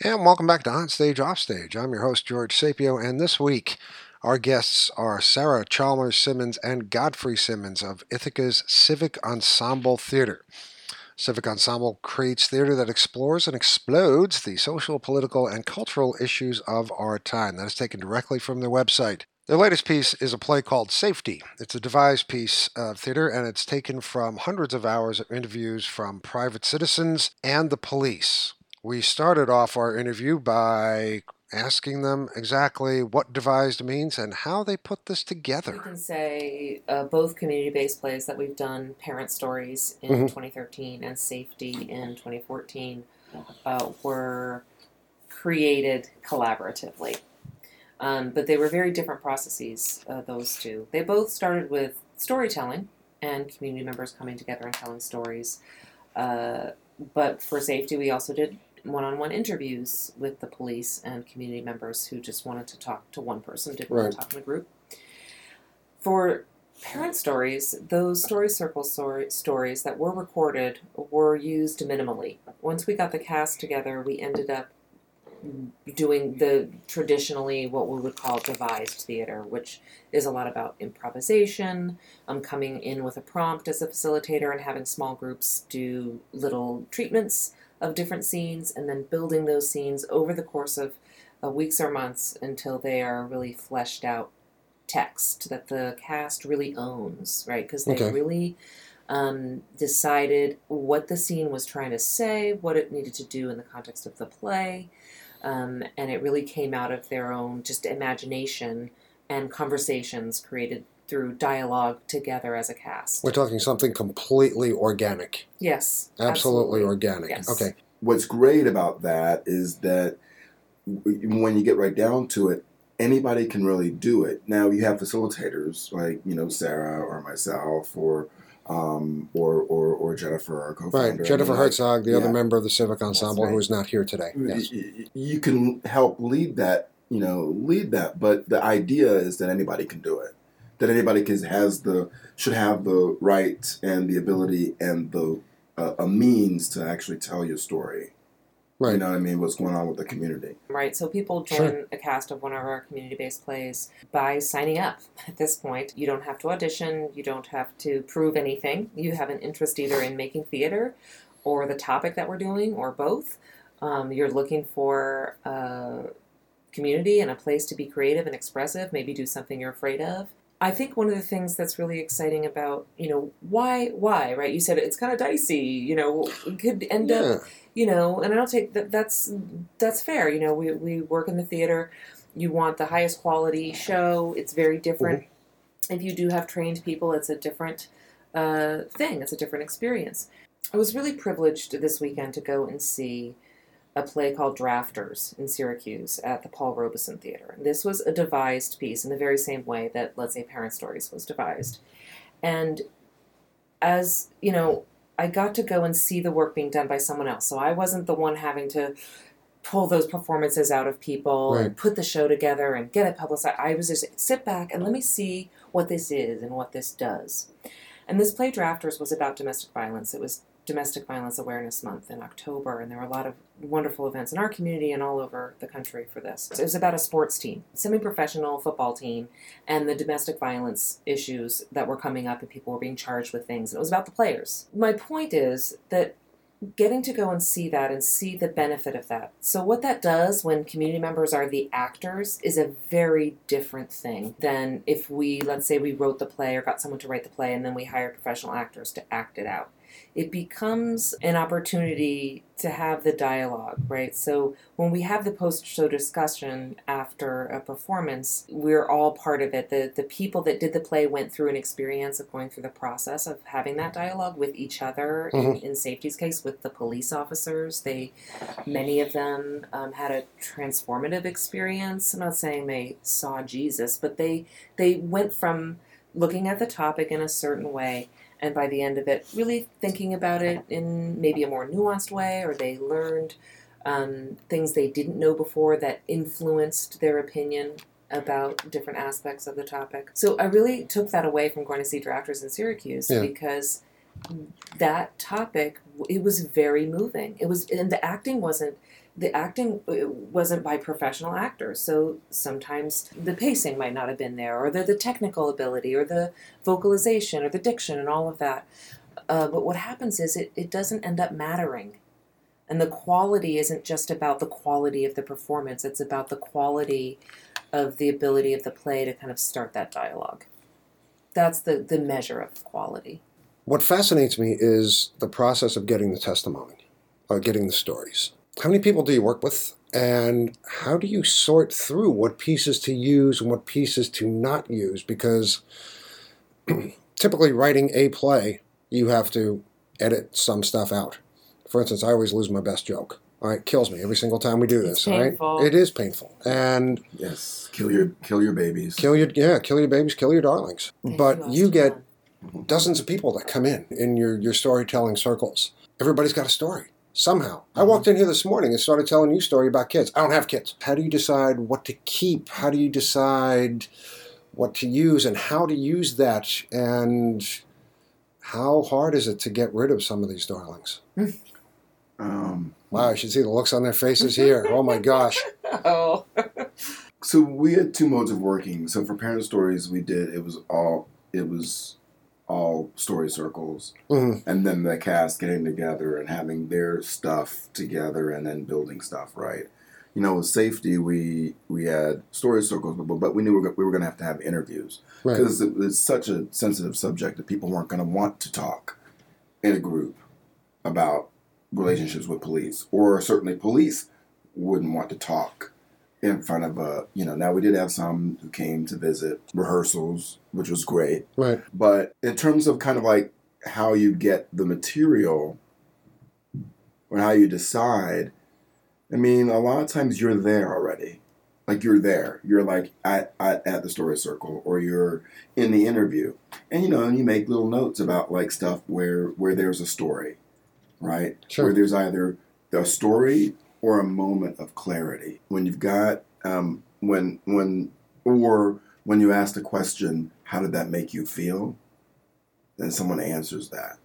And welcome back to On Stage Off Stage. I'm your host, George Sapio, and this week our guests are Sarah Chalmers Simmons and Godfrey Simmons of Ithaca's Civic Ensemble Theater. Civic Ensemble creates theater that explores and explodes the social, political, and cultural issues of our time. That is taken directly from their website. Their latest piece is a play called Safety. It's a devised piece of theater, and it's taken from hundreds of hours of interviews from private citizens and the police. We started off our interview by asking them exactly what devised means and how they put this together. together. can say uh, both community-based plays that we've done, Parent Stories in Mhm. 2013 and Safety in 2014, uh, were created collaboratively. Um, but they were very different processes, uh, those two. They both started with storytelling and community members coming together and telling stories. Uh, but for Safety, we also did one-on-one interviews with the police and community members who just wanted to talk to one person, didn't want Right. to talk in a group. For parent stories, those story circle stories that were recorded were used minimally. Once we got the cast together, we ended up doing the traditionally what we would call devised theater, which is a lot about improvisation, um, coming in with a prompt as a facilitator and having small groups do little treatments of different scenes and then building those scenes over the course of uh, weeks or months until they are really fleshed out text that the cast really owns, right? Because they Okay. really um, decided what the scene was trying to say, what it needed to do in the context of the play, um, and it really came out of their own just imagination and conversations created through dialogue together as a cast. We're talking something completely organic. yes, Absolutely, organic. Yes. Okay. what's great about that is that when you get right down to it, anybody can really do it. Now you have facilitators like you know Sarah or myself or um, or, or or Jennifer, our co-founder. Right. Jennifer I mean, like, Herzog, the other member of the Civic Ensemble, who right. is not here today. Yes. y- y- You can help lead that, you know, lead that. But the idea is that anybody can do it. That anybody can, has the should have the right and the ability and the uh, a means to actually tell your story. Right. You know what I mean? What's going on with the community? Right, so people join Sure. a cast of one of our community based plays by signing up. At this point, you don't have to audition, you don't have to prove anything. You have an interest either in making theater or the topic that we're doing, or both. Um, you're looking for a community and a place to be creative and expressive, maybe do something you're afraid of. I think one of the things that's really exciting about, you know, why, why, right? You said it's kind of dicey, you know, it could end up you know and i don't take that that's that's fair you know we, we work in the theater you want the highest quality show it's very different. If you do have trained people it's a different uh, thing it's a different experience. I was really privileged this weekend to go and see a play called drafters in syracuse at the paul robeson theater this was a devised piece in the very same way that let's say parent stories was devised and as you know I got to go and see the work being done by someone else. So I wasn't the one having to pull those performances out of people Right. and put the show together and get it publicized. I was just sit back and let me see what this is and what this does. And this play Drafters was about domestic violence. It was Domestic Violence Awareness Month in October, and there were a lot of wonderful events in our community and all over the country for this. It was about a sports team, semi professional football team, and the domestic violence issues that were coming up and people were being charged with things. And it was about the players. My point is that getting to go and see that and see the benefit of that. So what that does when community members are the actors is a very different thing than if we let's say we wrote the play or got someone to write the play and then we hired professional actors to act it out. It becomes an opportunity to have the dialogue, right? So when we have the post show discussion after a performance, we're all part of it. The the people that did the play went through an experience of going through the process of having that dialogue with each other. In, in safety's case, with the police officers, they many of them um, had a transformative experience. I'm not saying they saw Jesus, but they they went from looking at the topic in a certain way and by the end of it really thinking about it in maybe a more nuanced way or they learned um, things they didn't know before that influenced their opinion about different aspects of the topic so i really took that away from going to see drafters in syracuse Yeah. because that topic it was very moving it was and the acting wasn't the acting uh, wasn't by professional actors, so sometimes the pacing might not have been there, or the, the technical ability, or the vocalization, or the diction, and all of that. Uh, but what happens is it, it doesn't end up mattering. And the quality isn't just about the quality of the performance, it's about the quality of the ability of the play to kind of start that dialogue. That's the, the measure of quality. What fascinates me is the process of getting the testimony, or getting the stories. How many people do you work with? And how do you sort through what pieces to use and what pieces to not use? Because typically, writing a play, you have to edit some stuff out. For instance, I always lose my best joke. All right, kills me every single time we do It's this. All right, painful. it is painful, and Yes, kill your kill your babies. kill your yeah, kill your babies, kill your darlings. Thank But you get one. dozens of people that come in in your, your storytelling circles. Everybody's got a story somehow. I Mm-hmm. walked in here this morning and started telling you a story about kids. I don't have kids. How do you decide what to keep? How do you decide what to use and how to use that? And how hard is it to get rid of some of these darlings? Um, Wow, you should see the looks on their faces here. Oh my gosh. Oh. so we had two modes of working. So for parent stories, we did it was all it was all story circles, Mhm. and then the cast getting together and having their stuff together, and then building stuff. Right. You know, with safety, we we had story circles, but, but we knew we were, we were going to have to have interviews Right. because it, it's such a sensitive subject that people weren't going to want to talk in a group about relationships with police, or certainly police wouldn't want to talk in front of a you know. Now we did have some who came to visit rehearsals, which was great, Right. but in terms of kind of like how you get the material or how you decide, I mean, a lot of times you're there already. Like you're there. You're like at, at, at the story circle or you're in the interview. And you know, and you make little notes about like stuff where where there's a story. Right? Sure. Where there's either a story or a moment of clarity. When you've got um when when or when you ask the question, how did that make you feel? Then someone answers that.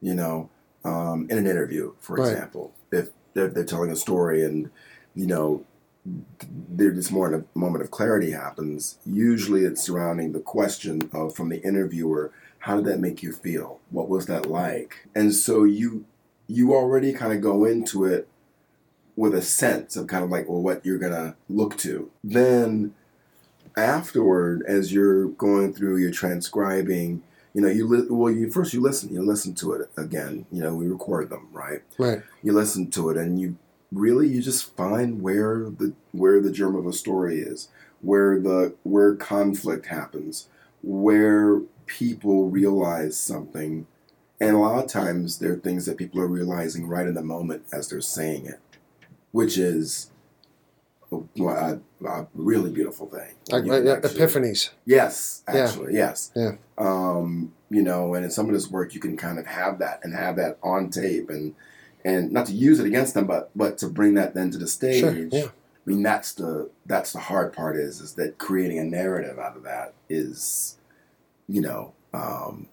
You know, um, in an interview, for Right. example, if they're, they're telling a story and, you know, there's this more a moment of clarity happens. Usually, it's surrounding the question of from the interviewer, how did that make you feel? What was that like? And so you you already kind of go into it with a sense of kind of like, well, what you're gonna look to. Then afterward, as you're going through, you're transcribing. You know, you li- well, you first you listen. You listen to it again. You know, we record them, right? Right. You listen to it, and you really you just find where the where the germ of a story is, where the where conflict happens, where people realize something, and a lot of times there are things that people are realizing right in the moment as they're saying it, which is a, a, really beautiful thing. Like, actually- epiphanies. Yes, Yeah. actually, yes. Yeah. Um, you know, and in some of this work, you can kind of have that and have that on tape, and and not to use it against them, but but to bring that then to the stage. Sure. Yeah. I mean, that's the that's the hard part is is that creating a narrative out of that is, you know, um,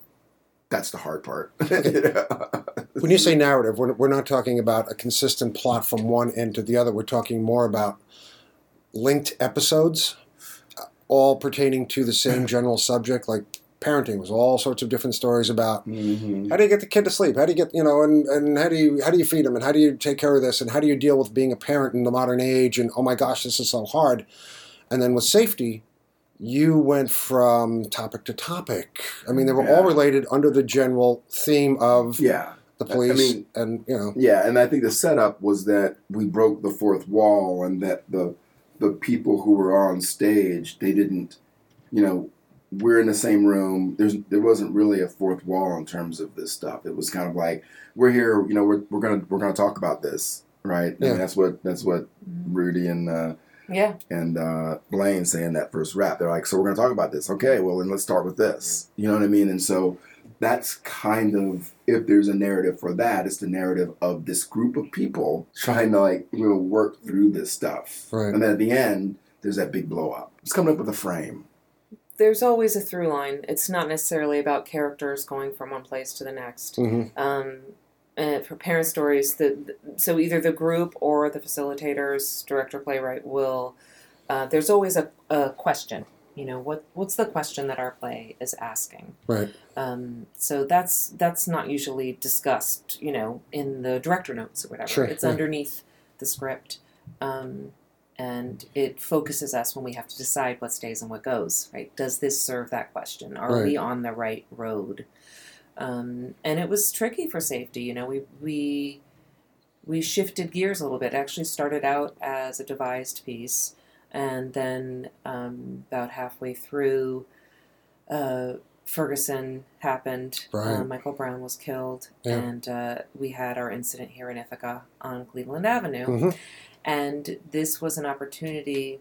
that's the hard part. When you say narrative, we're, we're not talking about a consistent plot from one end to the other. We're talking more about linked episodes, uh, all pertaining to the same general subject, like parenting was all sorts of different stories about Mhm. how do you get the kid to sleep? How do you get you know, and, and how do you how do you feed him? And how do you take care of this? And how do you deal with being a parent in the modern age? And oh my gosh, this is so hard. And then with safety, you went from topic to topic. I mean, they were all related under the general theme of Yeah, the I- I police mean- and you know yeah, and I think the setup was that we broke the fourth wall, and that the the people who were on stage they didn't, you know, we're in the same room. There's there wasn't really a fourth wall in terms of this stuff. It was kind of like we're here, you know, we're, we're gonna we're gonna talk about this, right? Yeah. mean, that's what that's what Rudy and uh, Yeah. and uh, Blaine saying that first rap. They're like, so we're going to talk about this. Okay, well, then let's start with this. You know what I mean? And so that's kind of, if there's a narrative for that, it's the narrative of this group of people trying to like, you know, work through this stuff. Right. And then at the end, there's that big blow up. It's coming up with a frame. There's always a through line. It's not necessarily about characters going from one place to the next. hmm Um, uh, for parent stories, the, the- so either the group or the facilitators, director, playwright will. Uh, there's always a, a question. You know what what's the question that our play is asking? Right. Um, so that's that's not usually discussed. You know, in the director notes or whatever. Sure, it's yeah. underneath the script. Um, and it focuses us when we have to decide what stays and what goes. Right? Does this serve that question? Are Right. we on the right road? Um, and it was tricky for safety. You know, we we we shifted gears a little bit. It actually started out as a devised piece, and then um, about halfway through, uh, Ferguson happened. Right. Uh, Michael Brown was killed, Yeah. and uh, we had our incident here in Ithaca on Cleveland Avenue. Mhm. And this was an opportunity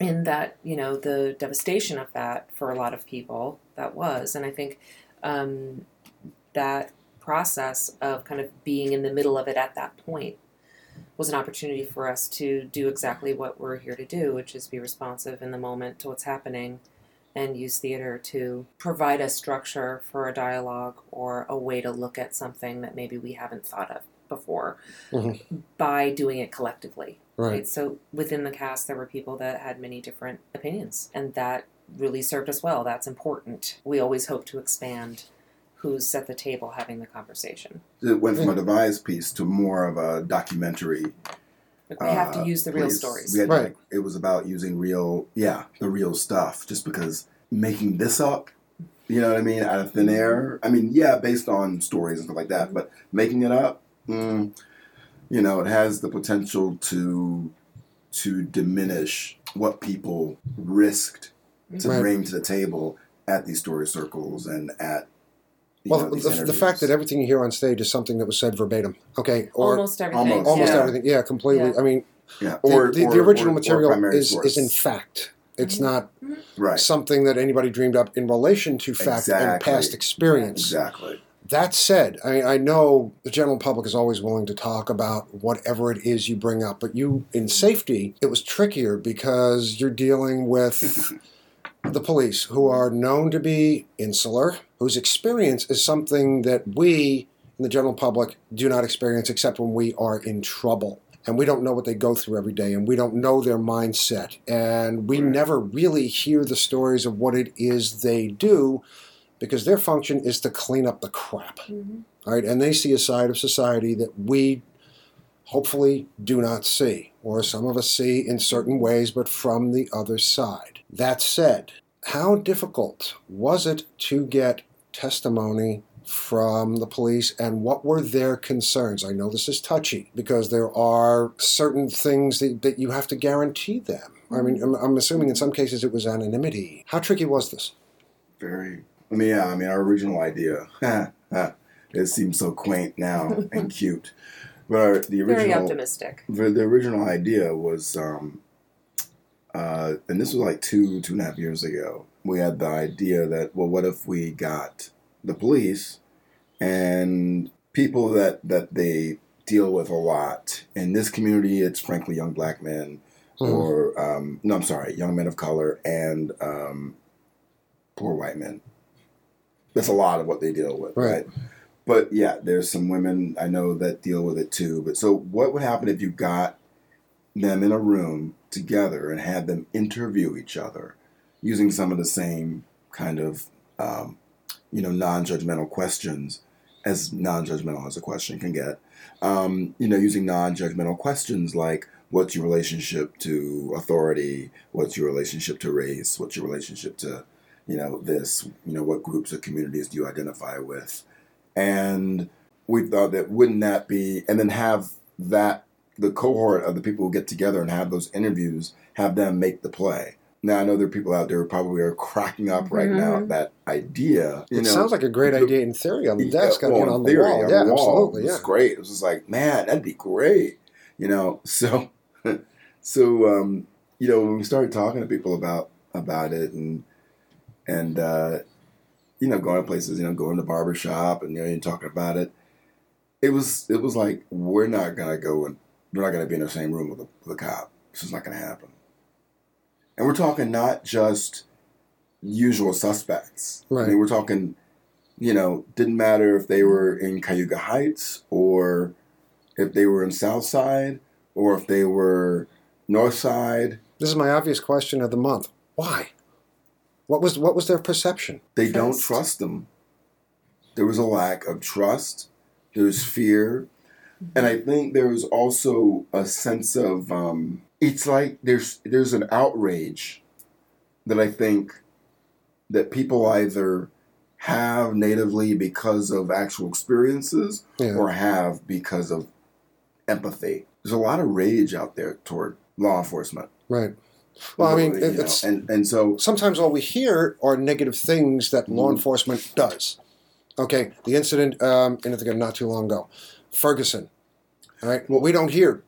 in that, you know, the devastation of that for a lot of people that was. And I think um, that process of kind of being in the middle of it at that point was an opportunity for us to do exactly what we're here to do, which is be responsive in the moment to what's happening and use theater to provide a structure for a dialogue or a way to look at something that maybe we haven't thought of before Mhm. by doing it collectively. Right. So within the cast, there were people that had many different opinions, and that really served us well. That's important. We always hope to expand who's at the table having the conversation. It went from a devised piece to more of a documentary. Like, we have to uh, use the real place. stories. Had, Right. like, it was about using real, yeah, the real stuff. Just because making this up, you know what I mean, out of thin air. I mean, yeah, based on stories and stuff like that, but making it up, mm, you know, it has the potential to to diminish what people risked to Right. bring to the table at these story circles and at you Well, know, the, the fact that everything you hear on stage is something that was said verbatim. Okay. Or almost everything. almost, almost yeah. everything. Yeah, completely. Yeah. I mean, yeah, the, or the, or- the original or- or material primary is, source. is in fact. It's Mhm. not right. something that anybody dreamed up in relation to fact and past experience. Exactly. That said, I mean, I know the general public is always willing to talk about whatever it is you bring up, but you, in safety, it was trickier because you're dealing with the police who are known to be insular, whose experience is something that we, in the general public, do not experience except when we are in trouble. And we don't know what they go through every day, and we don't know their mindset. And we never really hear the stories of what it is they do because their function is to clean up the crap. Mhm. All right, and they see a side of society that we hopefully do not see, or some of us see in certain ways, but from the other side. That said, how difficult was it to get testimony from the police and what were their concerns? I know this is touchy because there are certain things that, that you have to guarantee them. I mean, I'm, I'm assuming in some cases it was anonymity. How tricky was this? Very. I mean, yeah. I mean, our original idea. it seems so quaint now and cute, but our, the Very original, optimistic. the, the original idea was, um, uh, and this was like two two and a half years ago. We had the idea that, well, what if we got the police and people that that they deal with a lot in this community? It's frankly young black men Mhm. or um, no, I'm sorry, young men of color and um, poor white men. That's a lot of what they deal with, Right. right. But yeah, there's some women I know that deal with it too. But so, what would happen if you got them in a room together and had them interview each other using some of the same kind of, um, you know, non-judgmental questions as non-judgmental as a question can get. Um, you know, using non-judgmental questions like, "What's your relationship to authority? What's your relationship to race? What's your relationship to, you know, this? You know, what groups or communities do you identify with?" And we thought that wouldn't that be, and then have that the cohort of the people who get together and have those interviews, have them make the play. Now I know there are people out there who probably are cracking up right now at that idea. You it know, sound like a great the- idea in theory on the yeah, desk, well, you in know, on the theory, wall. on yeah, the wall, absolutely. It Yeah. was great. It was just like, man, that'd be great. You know, so so um, you know, when we started talking to people about about it and and uh, you know, going to places, you know, going to the barber shop and you know, and talking about it, it was it was like we're not gonna go and we're not gonna be in the same room with a, with a cop. This is not gonna happen. And we're talking not just usual suspects. I mean, we're talking You know, didn't matter if they were in Cayuga Heights or if they were in Southside or if they were North Side. This is my obvious question of the month. Why? What was what was their perception? They don't Trust. trust them. There was a lack of trust. There's fear, and I think there was also a sense of um, it's like there's there's an outrage that I think that people either have natively because of actual experiences Yeah. or have because of empathy. There's a lot of rage out there toward law enforcement. Right. Well, I mean, it- it's and and so sometimes all we hear are negative things that law Mhm. enforcement does. Okay, the incident um, in Ithaca not too long ago, Ferguson. All right, well, we don't hear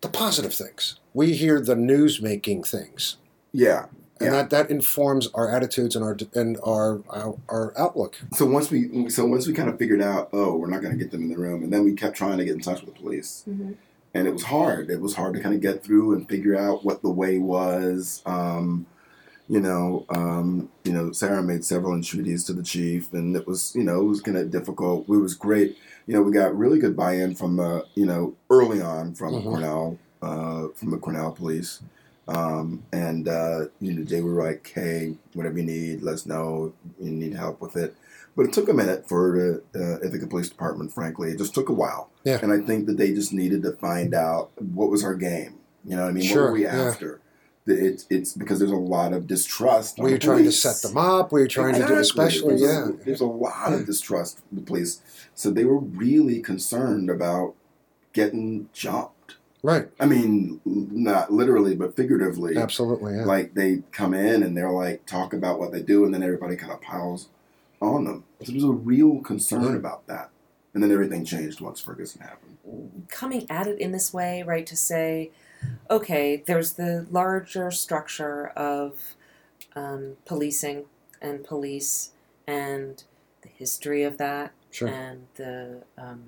the positive things. We hear the news making things, yeah, and Yeah. that that informs our attitudes and our and our our, our outlook. So once we so once we kind of figured out, oh, we're not going to get them in the room, and then we kept trying to get in touch with the police, Mhm. and it was hard. It was hard to kind of get through and figure out what the way was. Um, you know, um, you know, Sarah made several entreaties to the chief, and it was you know it was kind of difficult. It was great. You know, we got really good buy-in from the you know early on from Mhm. Cornell, uh, from the Cornell police. Um, and uh, you know, they were like, "Hey, whatever you need, let us know. You need help with it." But it took a minute for the uh, Ithaca Police Department. Frankly, it just took a while. Yeah. And I think that they just needed to find out what was our game. You know, what I mean, Sure, what were we after? The- It's it's because there's a lot of distrust. Were you trying to set them up? Were you trying to do, Exactly. especially, there's, yeah, There's a lot of distrust the police, so they were really concerned about getting jumped. Right, I mean, not literally, but figuratively. absolutely, yeah. Like they come in and they're like talk about what they do, and then everybody kind of piles on them. So there was a real concern Yeah. about that, and then everything changed once Ferguson happened. coming at it in this way, right? To say, okay, there's the larger structure of um, policing and police and the history of that Sure. and the um,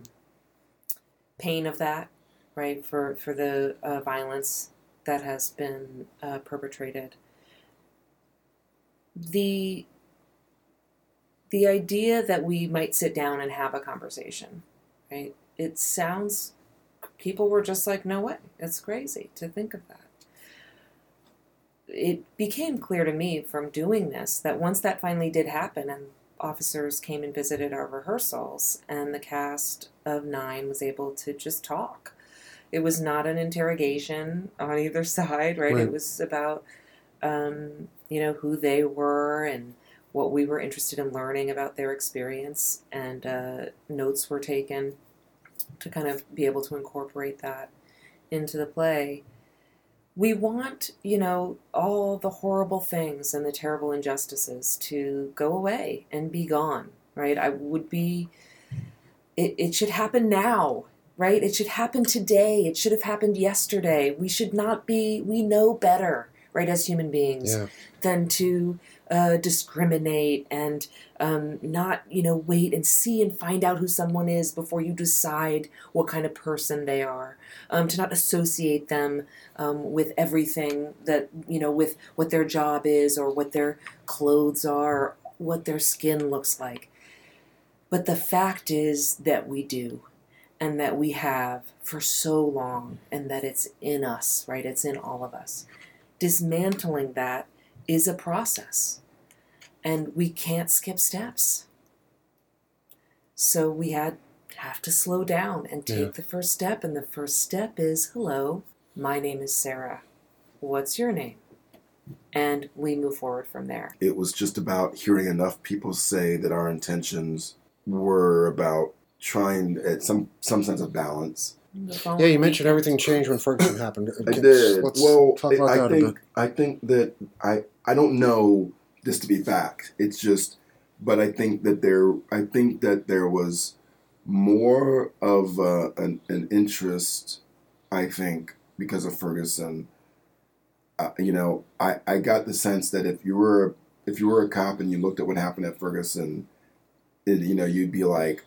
pain of that, right? For for the uh, violence that has been uh, perpetrated. The the idea that we might sit down and have a conversation, right? It sounds people were just like, no way, it's crazy to think of that. It became clear to me from doing this that once that finally did happen and officers came and visited our rehearsals and the cast of nine was able to just talk. It was not an interrogation on either side, right? Right. It was about um, you know, who they were and what we were interested in learning about their experience, and uh, notes were taken to kind of be able to incorporate that into the play. We want, you know, all the horrible things and the terrible injustices to go away and be gone, right? I would be, it, it should happen now, right? It should happen today. It should have happened yesterday. We should not be, we know better, right, as human beings Yeah. than to uh, discriminate and um, not, you know, wait and see and find out who someone is before you decide what kind of person they are. Um, to not associate them um, with everything that, you know, with what their job is or what their clothes are or what their skin looks like. But the fact is that we do and that we have for so long and that it's in us, right? It's in all of us. Dismantling that is a process and we can't skip steps. So we had have to slow down and take Yeah. the first step and the first step is hello, my name is Sarah. What's your name? And we move forward from there. It was just about hearing enough people say that our intentions were about trying at some some sense of balance. Yeah, you mentioned everything changed when Ferguson happened. I did. Let's well, talk about I that a think bit. I think that I I don't know this to be fact. It's just, but I think that there I think that there was more of uh, an an interest. I think because of Ferguson. Uh, you know, I I got the sense that if you were if you were a cop and you looked at what happened at Ferguson, it, you know, you'd be like,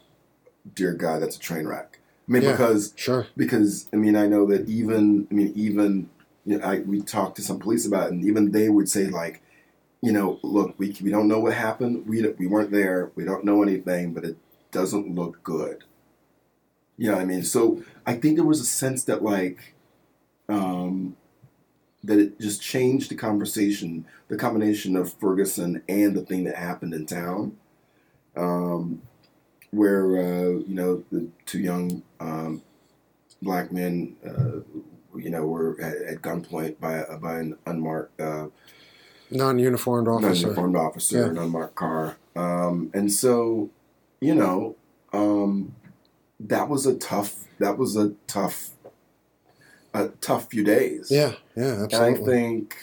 "Dear God, that's a train wreck." I mean, Yeah. because Sure. because I mean I know that even I mean even you know, I we talked to some police about it and even they would say like you know, look, we we don't know what happened. We we weren't there. We don't know anything, but it doesn't look good. You know what I mean? So I think there was a sense that like, um, that it just changed the conversation, the combination of Ferguson and the thing that happened in town, um, where uh, you know the two young um, black men, uh, you know, were at, at gunpoint by by an unmarked. Uh, Non-uniformed officer. non-uniformed officer, Yeah. an unmarked car, um, and so, you know, um, that was a tough. That was a tough, a tough few days. Yeah, yeah, absolutely. and I think.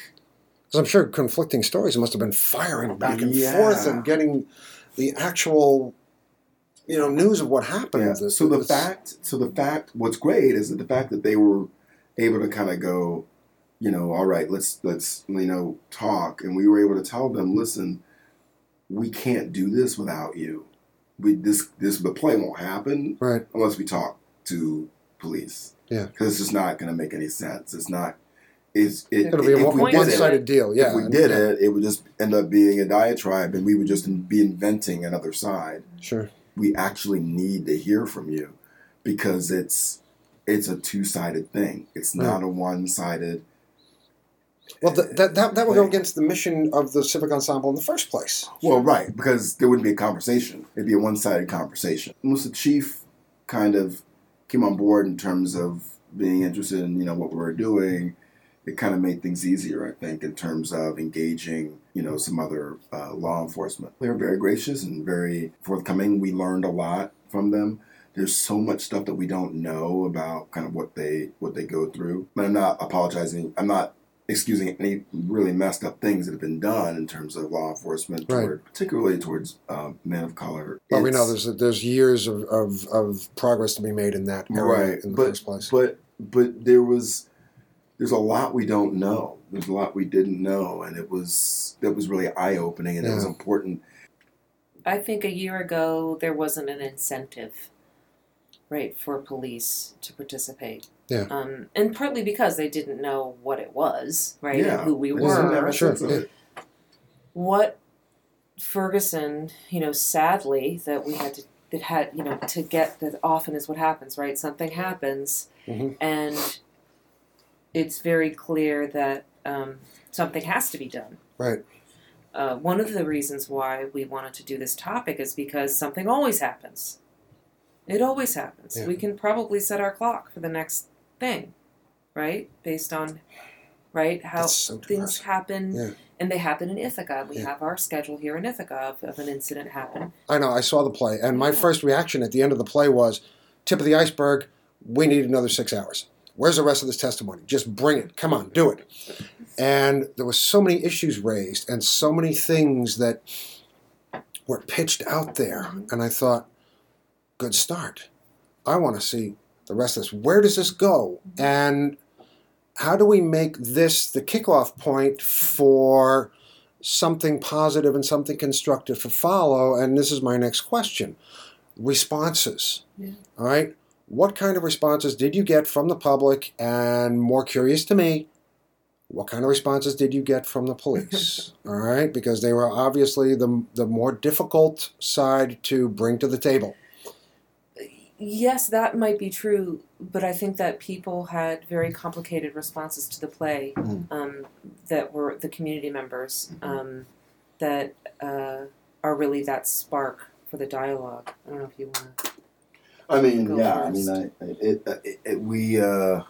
I'm sure conflicting stories must have been firing back and Yeah. forth and getting the actual, you know, news of what happened. Yeah. This- So the fact, so the fact, what's great is that the fact that they were able to kind of go, you know, all right, let's let's you know talk, and we were able to tell them, listen, we can't do this without you. We this this the play won't happen right? unless we talk to police. Yeah. because it's just not going to make any sense. It's not. It's it, It'll be a if we point did to it, it. one-sided deal. Yeah, if we did it, it would just end up being a diatribe, and we would just be inventing another side Sure. We actually need to hear from you because it's it's a two-sided thing. It's not a one-sided. Well, th- that that that would go against the mission of the civic ensemble in the first place. Well, right, because there wouldn't be a conversation. It'd be a one-sided conversation. Once the chief kind of came on board in terms of being interested in you know what we were doing, it kind of made things easier. I think in terms of engaging you know some other uh, law enforcement. They were very gracious and very forthcoming. We learned a lot from them. There's so much stuff that we don't know about kind of what they what they go through. But I'm not apologizing. I'm not excusing any really messed up things that have been done in terms of law enforcement, Right. particularly towards um, men of color. Well, we know there's there's years of, of, of progress to be made in that area right, in the but first place. but but there was there's a lot we don't know. There's a lot we didn't know, and it was that was really eye opening, and it was important. I think a year ago there wasn't an incentive, right, for police to participate. Yeah. Um, and partly because they didn't know what it was, right, Yeah, and who we They Well, didn't were. Sure, sense yeah. it. what Ferguson, you know, sadly that we had to that had you know to get that often is what happens, right? Something happens, Mhm. and it's very clear that um, something has to be done. Right. Uh, one of the reasons why we wanted to do this topic is because something always happens. It always happens. Yeah. We can probably set our clock for the next thing, right? Based on, right, how so things happen Yeah. and they happen in Ithaca. We Yeah. have our schedule here in Ithaca of, of an incident happen. I know. I saw the play, and my first reaction at the end of the play was, "Tip of the iceberg. We need another six hours. Where's the rest of this testimony? Just bring it. Come on, do it." And there was so many issues raised, and so many things that were pitched out there, and I thought, "Good start. I want to see the rest of this. Where does this go? And how do we make this the kickoff point for?" something positive and something constructive to follow. And this is my next question responses. Yeah. All right. What kind of responses did you get from the public? And more curious to me, what kind of responses did you get from the police? All right. Because they were obviously the, the more difficult side to bring to the table. Yes, that might be true, but I think that people had very complicated responses to the play Mm. um, that were the community members um, that uh, are really that spark for the dialogue. I don't know if you want to. I mean, Go yeah, I mean, I, it, it, it, we, uh,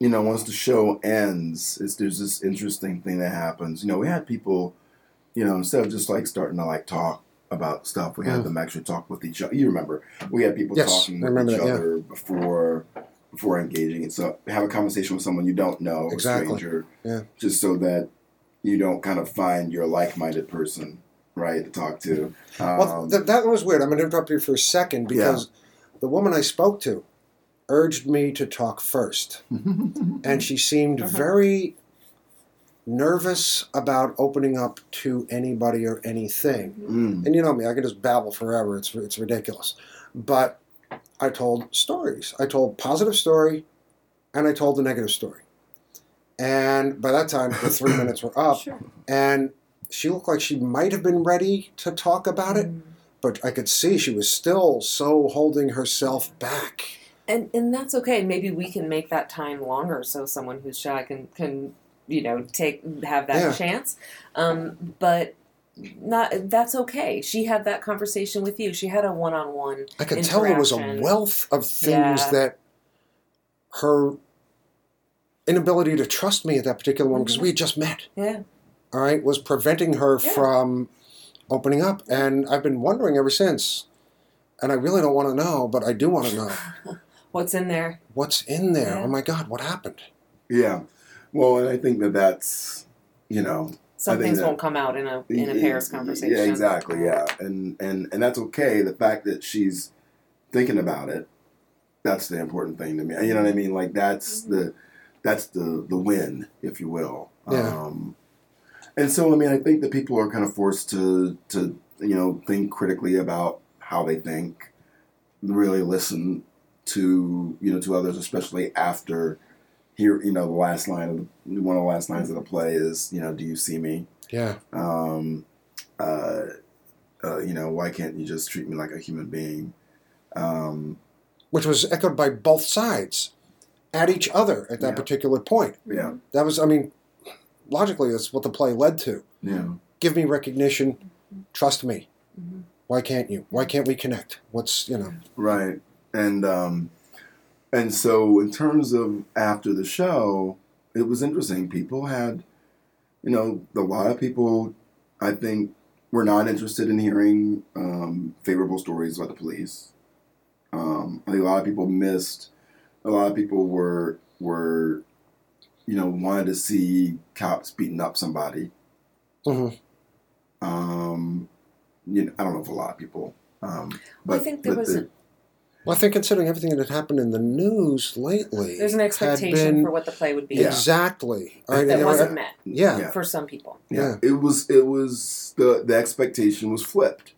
you know, once the show ends, it's, there's this interesting thing that happens. You know, we had people, you know, instead of just like starting to like talk about stuff, we had Mm. them actually talk with each other. You remember, we had people Yes, talking I with each that, yeah. other before before engaging. It's a have a conversation with someone you don't know, Exactly. a stranger, Yeah. just so that you don't kind of find your like-minded person, right, to talk to. Um, well, th- that was weird. I'm going to interrupt you for a second because the woman I spoke to urged me to talk first. and she seemed Uh-huh. very nervous about opening up to anybody or anything. Mm. And you know me, I can just babble forever. It's it's ridiculous. But I told stories. I told positive story, and I told the negative story. And by that time, the three minutes were up, Sure. and she looked like she might have been ready to talk about it, Mm. but I could see she was still so holding herself back. And and that's okay. Maybe we can make that time longer so someone who's shy can can you know take have that Yeah. chance. Um, but not that's okay. She had that conversation with you. She had a one on one. I could tell there was a wealth of things Yeah. that her inability to trust me at that particular one, because Mhm. we had just met, Yeah. All right, was preventing her Yeah. from opening up. And I've been wondering ever since, and I really don't want to know, but I do want to know What's in there? what's in there. Yeah. Oh my God, what happened? Yeah. Well, and I think that that's, you know, Some I things that- won't come out in a in a y- Paris conversation. Yeah, exactly. Yeah, and and and that's okay. The fact that she's thinking about it, that's the important thing to me. You know what I mean? Like that's Mhm. the that's the the win, if you will. Yeah. Um, and so, I mean, I think that people are kind of forced to to you know think critically about how they think, really listen to you know to others, especially after. Here, you know, the last line of the, one of the last lines of the play is, you know, "Do you see me?" Yeah. um, uh, uh, you know, why can't you just treat me like a human being? Um, Which was echoed by both sides at each other at that Yeah. particular point. yeah, That was, I mean, logically, that's what the play led to. yeah, Give me recognition, trust me. Mhm. Why can't you? Why can't we connect? What's, you know, right. And um, and so in terms of after the show, it was interesting. People had, you know, a lot of people, I think, were not interested in hearing um, favorable stories about the police. Um, I think a lot of people missed. A lot of people were were, you know, wanted to see cops beating up somebody. Mhm. Um, you know, I don't know if a lot of people. Um, but I think there was the- a, well, I think considering everything that had happened in the news lately, there's an expectation been- for what the play would be Yeah. exactly. All right, and that wasn't met yeah. Yeah. for some people. yeah, it was it was the the expectation was flipped,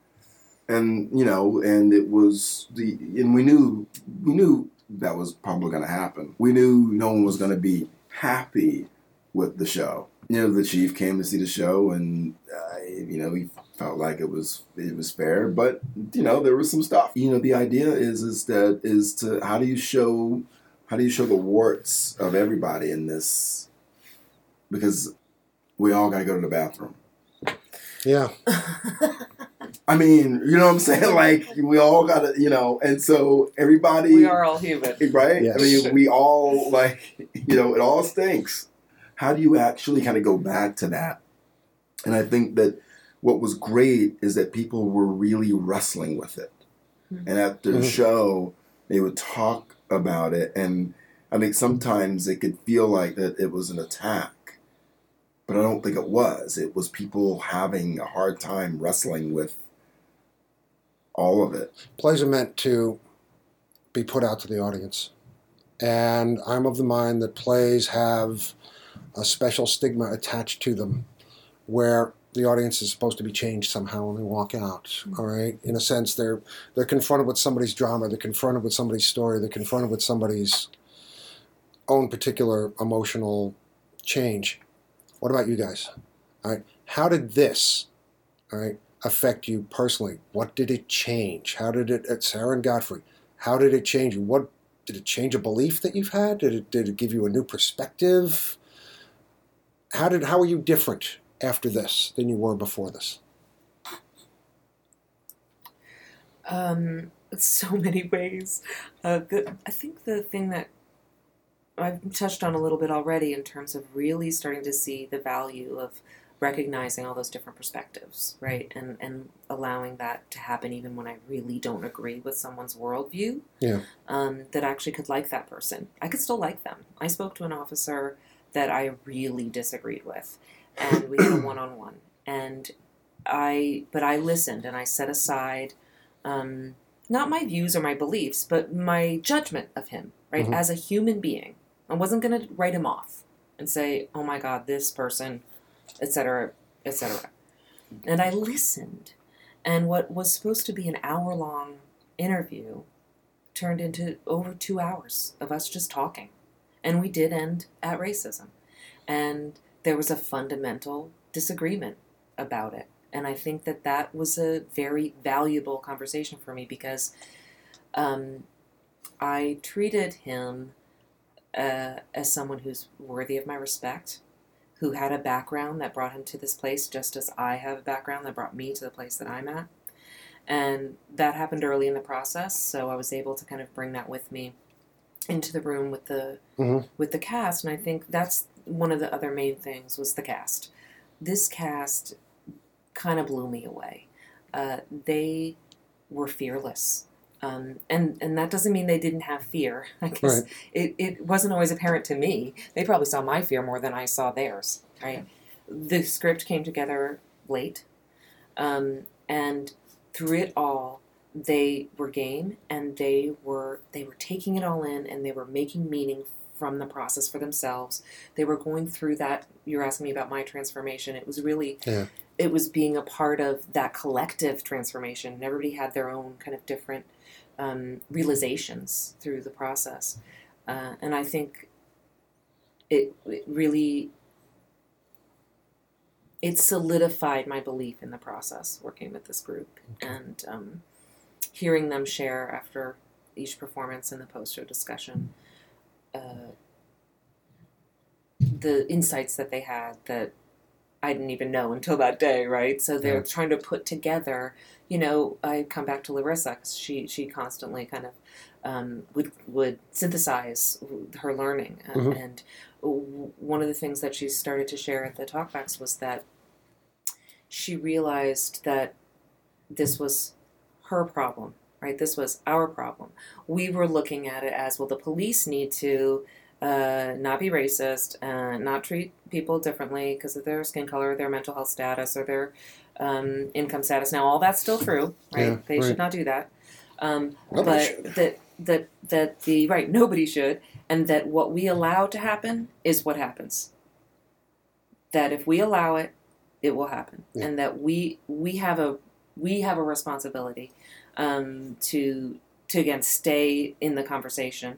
and you know, and it was the and we knew we knew that was probably going to happen. We knew no one was going to be happy with the show. You know, the chief came to see the show, and uh, you know he felt like it was it was fair, but you know there was some stuff. You know, the idea is is that is to how do you show how do you show the warts of everybody in this because we all got to go to the bathroom. yeah. I mean, you know what I'm saying? Like we all got to, you know, and so everybody, we are all human. right? Yes. I mean, we all like, you know, it all stinks. How do you actually kind of go back to that? And I think that what was great is that people were really wrestling with it. Mhm. And after the Mhm. show, they would talk about it, and I think sometimes it could feel like that it was an attack, but I don't think it was. It was people having a hard time wrestling with all of it. Plays are meant to be put out to the audience. And I'm of the mind that plays have a special stigma attached to them where the audience is supposed to be changed somehow when they walk out. Hmm. All right. In a sense, they're they're confronted with somebody's drama, they're confronted with somebody's story, they're confronted with somebody's own particular emotional change. What about you guys? All right. How did this, all right, affect you personally? What did it change? How did it at Sarah and Godfrey? How did it change you? What did it change a belief that you've had? Did it did it give you a new perspective? How did how are you different after this than you were before this? Um, so many ways. Uh, the, I think the thing that I've touched on a little bit already in terms of really starting to see the value of recognizing all those different perspectives, right? And and allowing that to happen even when I really don't agree with someone's worldview. Yeah. Um, that I actually could like that person. I could still like them. I spoke to an officer that I really disagreed with, and we had a one on one. And I, but I listened and I set aside, um, not my views or my beliefs, but my judgment of him, right, Mhm. as a human being. I wasn't going to write him off and say, "Oh my God, this person," etc., etc. And I listened, and what was supposed to be an hour-long interview turned into over two hours of us just talking, and we did end at racism. and there was a fundamental disagreement about it. And I think that that was a very valuable conversation for me because um, I treated him uh, as someone who's worthy of my respect, who had a background that brought him to this place, just as I have a background that brought me to the place that I'm at. And that happened early in the process, so I was able to kind of bring that with me into the room with the Mhm. with the cast. And I think that's one of the other main things was the cast. This cast kind of blew me away. Uh, they were fearless. Um, and and that doesn't mean they didn't have fear. I guess Right. it, it wasn't always apparent to me. They probably saw my fear more than I saw theirs. Right. The script came together late, um, and through it all, they were game and they were they were taking it all in and they were making meaning from the process for themselves. They were going through that. You're asking me about my transformation. It was really Yeah. it was being a part of that collective transformation. And everybody had their own kind of different um, realizations through the process, uh, and I think it, it really it solidified my belief in the process working with this group and um, hearing them share after each performance and the post-show discussion uh, the insights that they had that I didn't even know until that day, right? So they're Yeah. trying to put together. You know, I come back to Larissa 'cause she she constantly kind of um, would would synthesize her learning, uh, Mhm. and w- one of the things that she started to share at the talkbacks was that she realized that this was her problem, right? This was our problem. We were looking at it as well. The police need to uh, not be racist, uh, not treat people differently because of their skin color, their mental health status, or their um, income status. Now, all that's still true, right? Yeah, they right. should not do that. Um, but that that that the right nobody should, and that what we allow to happen is what happens. That if we allow it, it will happen, Yeah. and that we we have a we have a responsibility um, to to again stay in the conversation,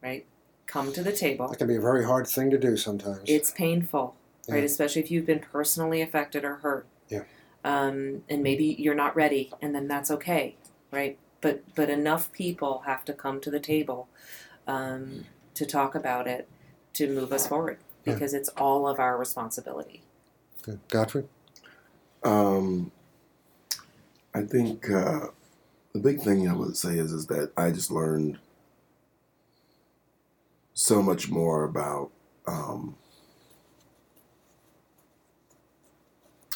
right? Come to the table. That can be a very hard thing to do sometimes. It's painful, right? Especially if you've been personally affected or hurt. Yeah. Um, and maybe you're not ready, and then that's okay, right? But but enough people have to come to the table um, to talk about it to move us forward Yeah. because it's all of our responsibility. Good. Godfrey? Um, I think uh, the big thing I would say is is that I just learned so much more about um,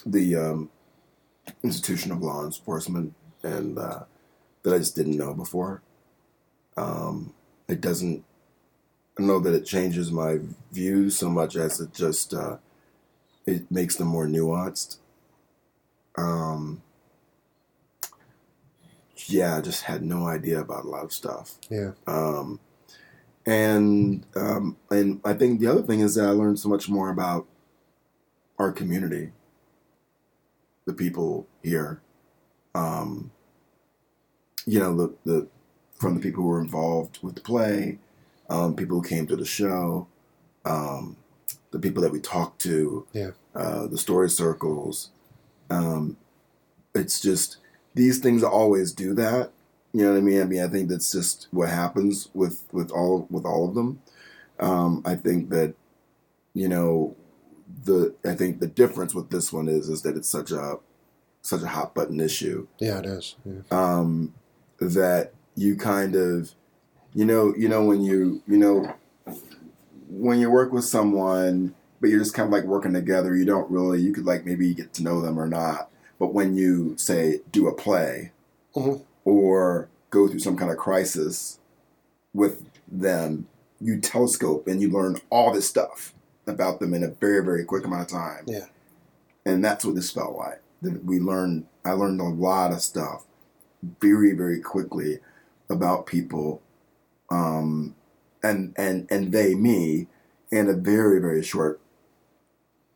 the um, institution of law enforcement and uh, that I just didn't know before. Um, it doesn't. I know that it changes my views so much as it just uh, it makes them more nuanced um yeah i just had no idea about a lot of stuff Yeah. um and um and i think the other thing is that i learned so much more about our community the people here um you know the the from the people who were involved with the play um people who came to the show um the people that we talked to Yeah. uh the story circles um, it's just these things always do that. You know what I mean? I mean, I think that's just what happens with with all with all of them. Um, I think that you know the I think the difference with this one is is that it's such a such a hot button issue Yeah, it is. Yeah. um, that you kind of you know you know when you you know when you work with someone but you're just kind of like working together you don't really you could like maybe get to know them or not but when you say do a play Mhm. Or go through some kind of crisis with them you telescope and you learn all this stuff about them in a very very quick amount of time Yeah. and that's what this felt like we learned i learned a lot of stuff very very quickly about people um and and and they me in a very very short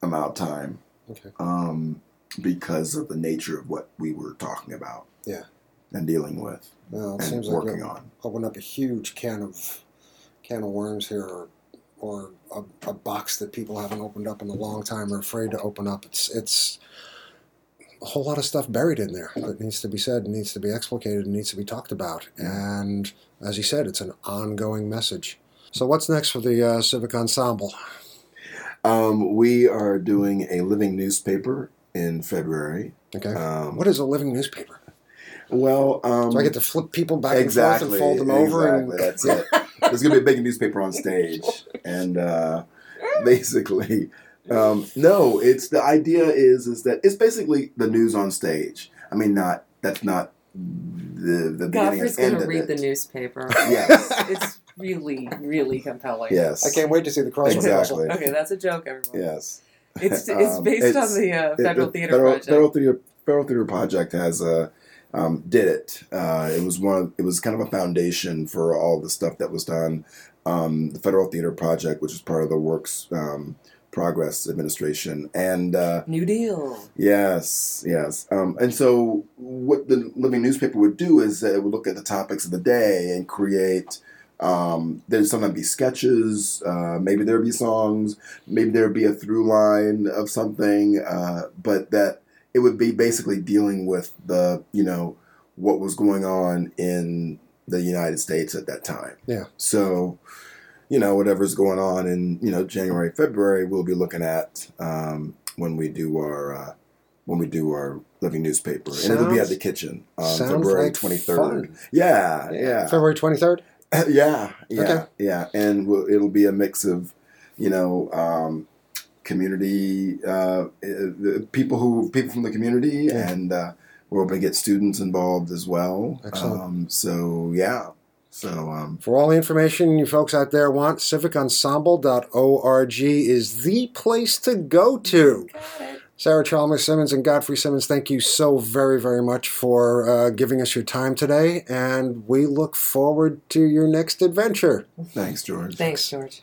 amount of time Okay. um because of the nature of what we were talking about Yeah. And dealing with Well, it and seems like working you're on opening up a huge can of can of worms here, or or a, a box that people haven't opened up in a long time or afraid to open up. It's it's a whole lot of stuff buried in there that needs to be said, needs to be explicated, needs to be talked about. And as you said, it's an ongoing message. So what's next for the uh, Civic Ensemble? Um, we are doing a living newspaper in February. Okay. Um, what is a living newspaper? Well, um, So I get to flip people back exactly, and forth and fold them over and That's it. There's gonna be a big newspaper on stage, and uh, basically, um, no. It's the idea is is that it's basically the news on stage. I mean, not that's not the the beginning Godfrey's and gonna read it. the newspaper. Yes, it's really, really compelling. yes, I can't wait to see the crossword Exactly. Okay, that's a joke, everyone. yes. It's it's Um, based it's- on the uh, It- Federal the Theater Federal, Project. Federal Theater Federal Theater Project has uh, um, did it. Uh, it was one. Of, it was kind of a foundation for all the stuff that was done. Um, the Federal Theater Project, which is part of the Works um, Progress Administration, and uh, New Deal. Yes, yes. Um, and so, what the living newspaper would do is it would look at the topics of the day and create. Um, there's sometimes be sketches, uh, maybe there'd be songs, maybe there'd be a through line of something, uh, but that it would be basically dealing with the, you know, what was going on in the United States at that time. Yeah. So, you know, whatever's going on in, you know, January, February, we'll be looking at um, when we do our uh, when we do our living newspaper, and it'll be at the kitchen on Sounds February like twenty third. fun. Yeah, yeah, February 23rd? yeah, yeah, Okay. yeah, and we'll, it'll be a mix of, you know, um, community uh, uh, people who people from the community, Yeah. and uh, we're hoping to get students involved as well. Excellent. Um, so yeah, so um, For all the information you folks out there want, civicensemble.org is the place to go to. Got it. Sarah Chalmers Simmons and Godfrey Simmons, thank you so very, very much for uh, giving us your time today, and we look forward to your next adventure. thanks, George. Thanks, George.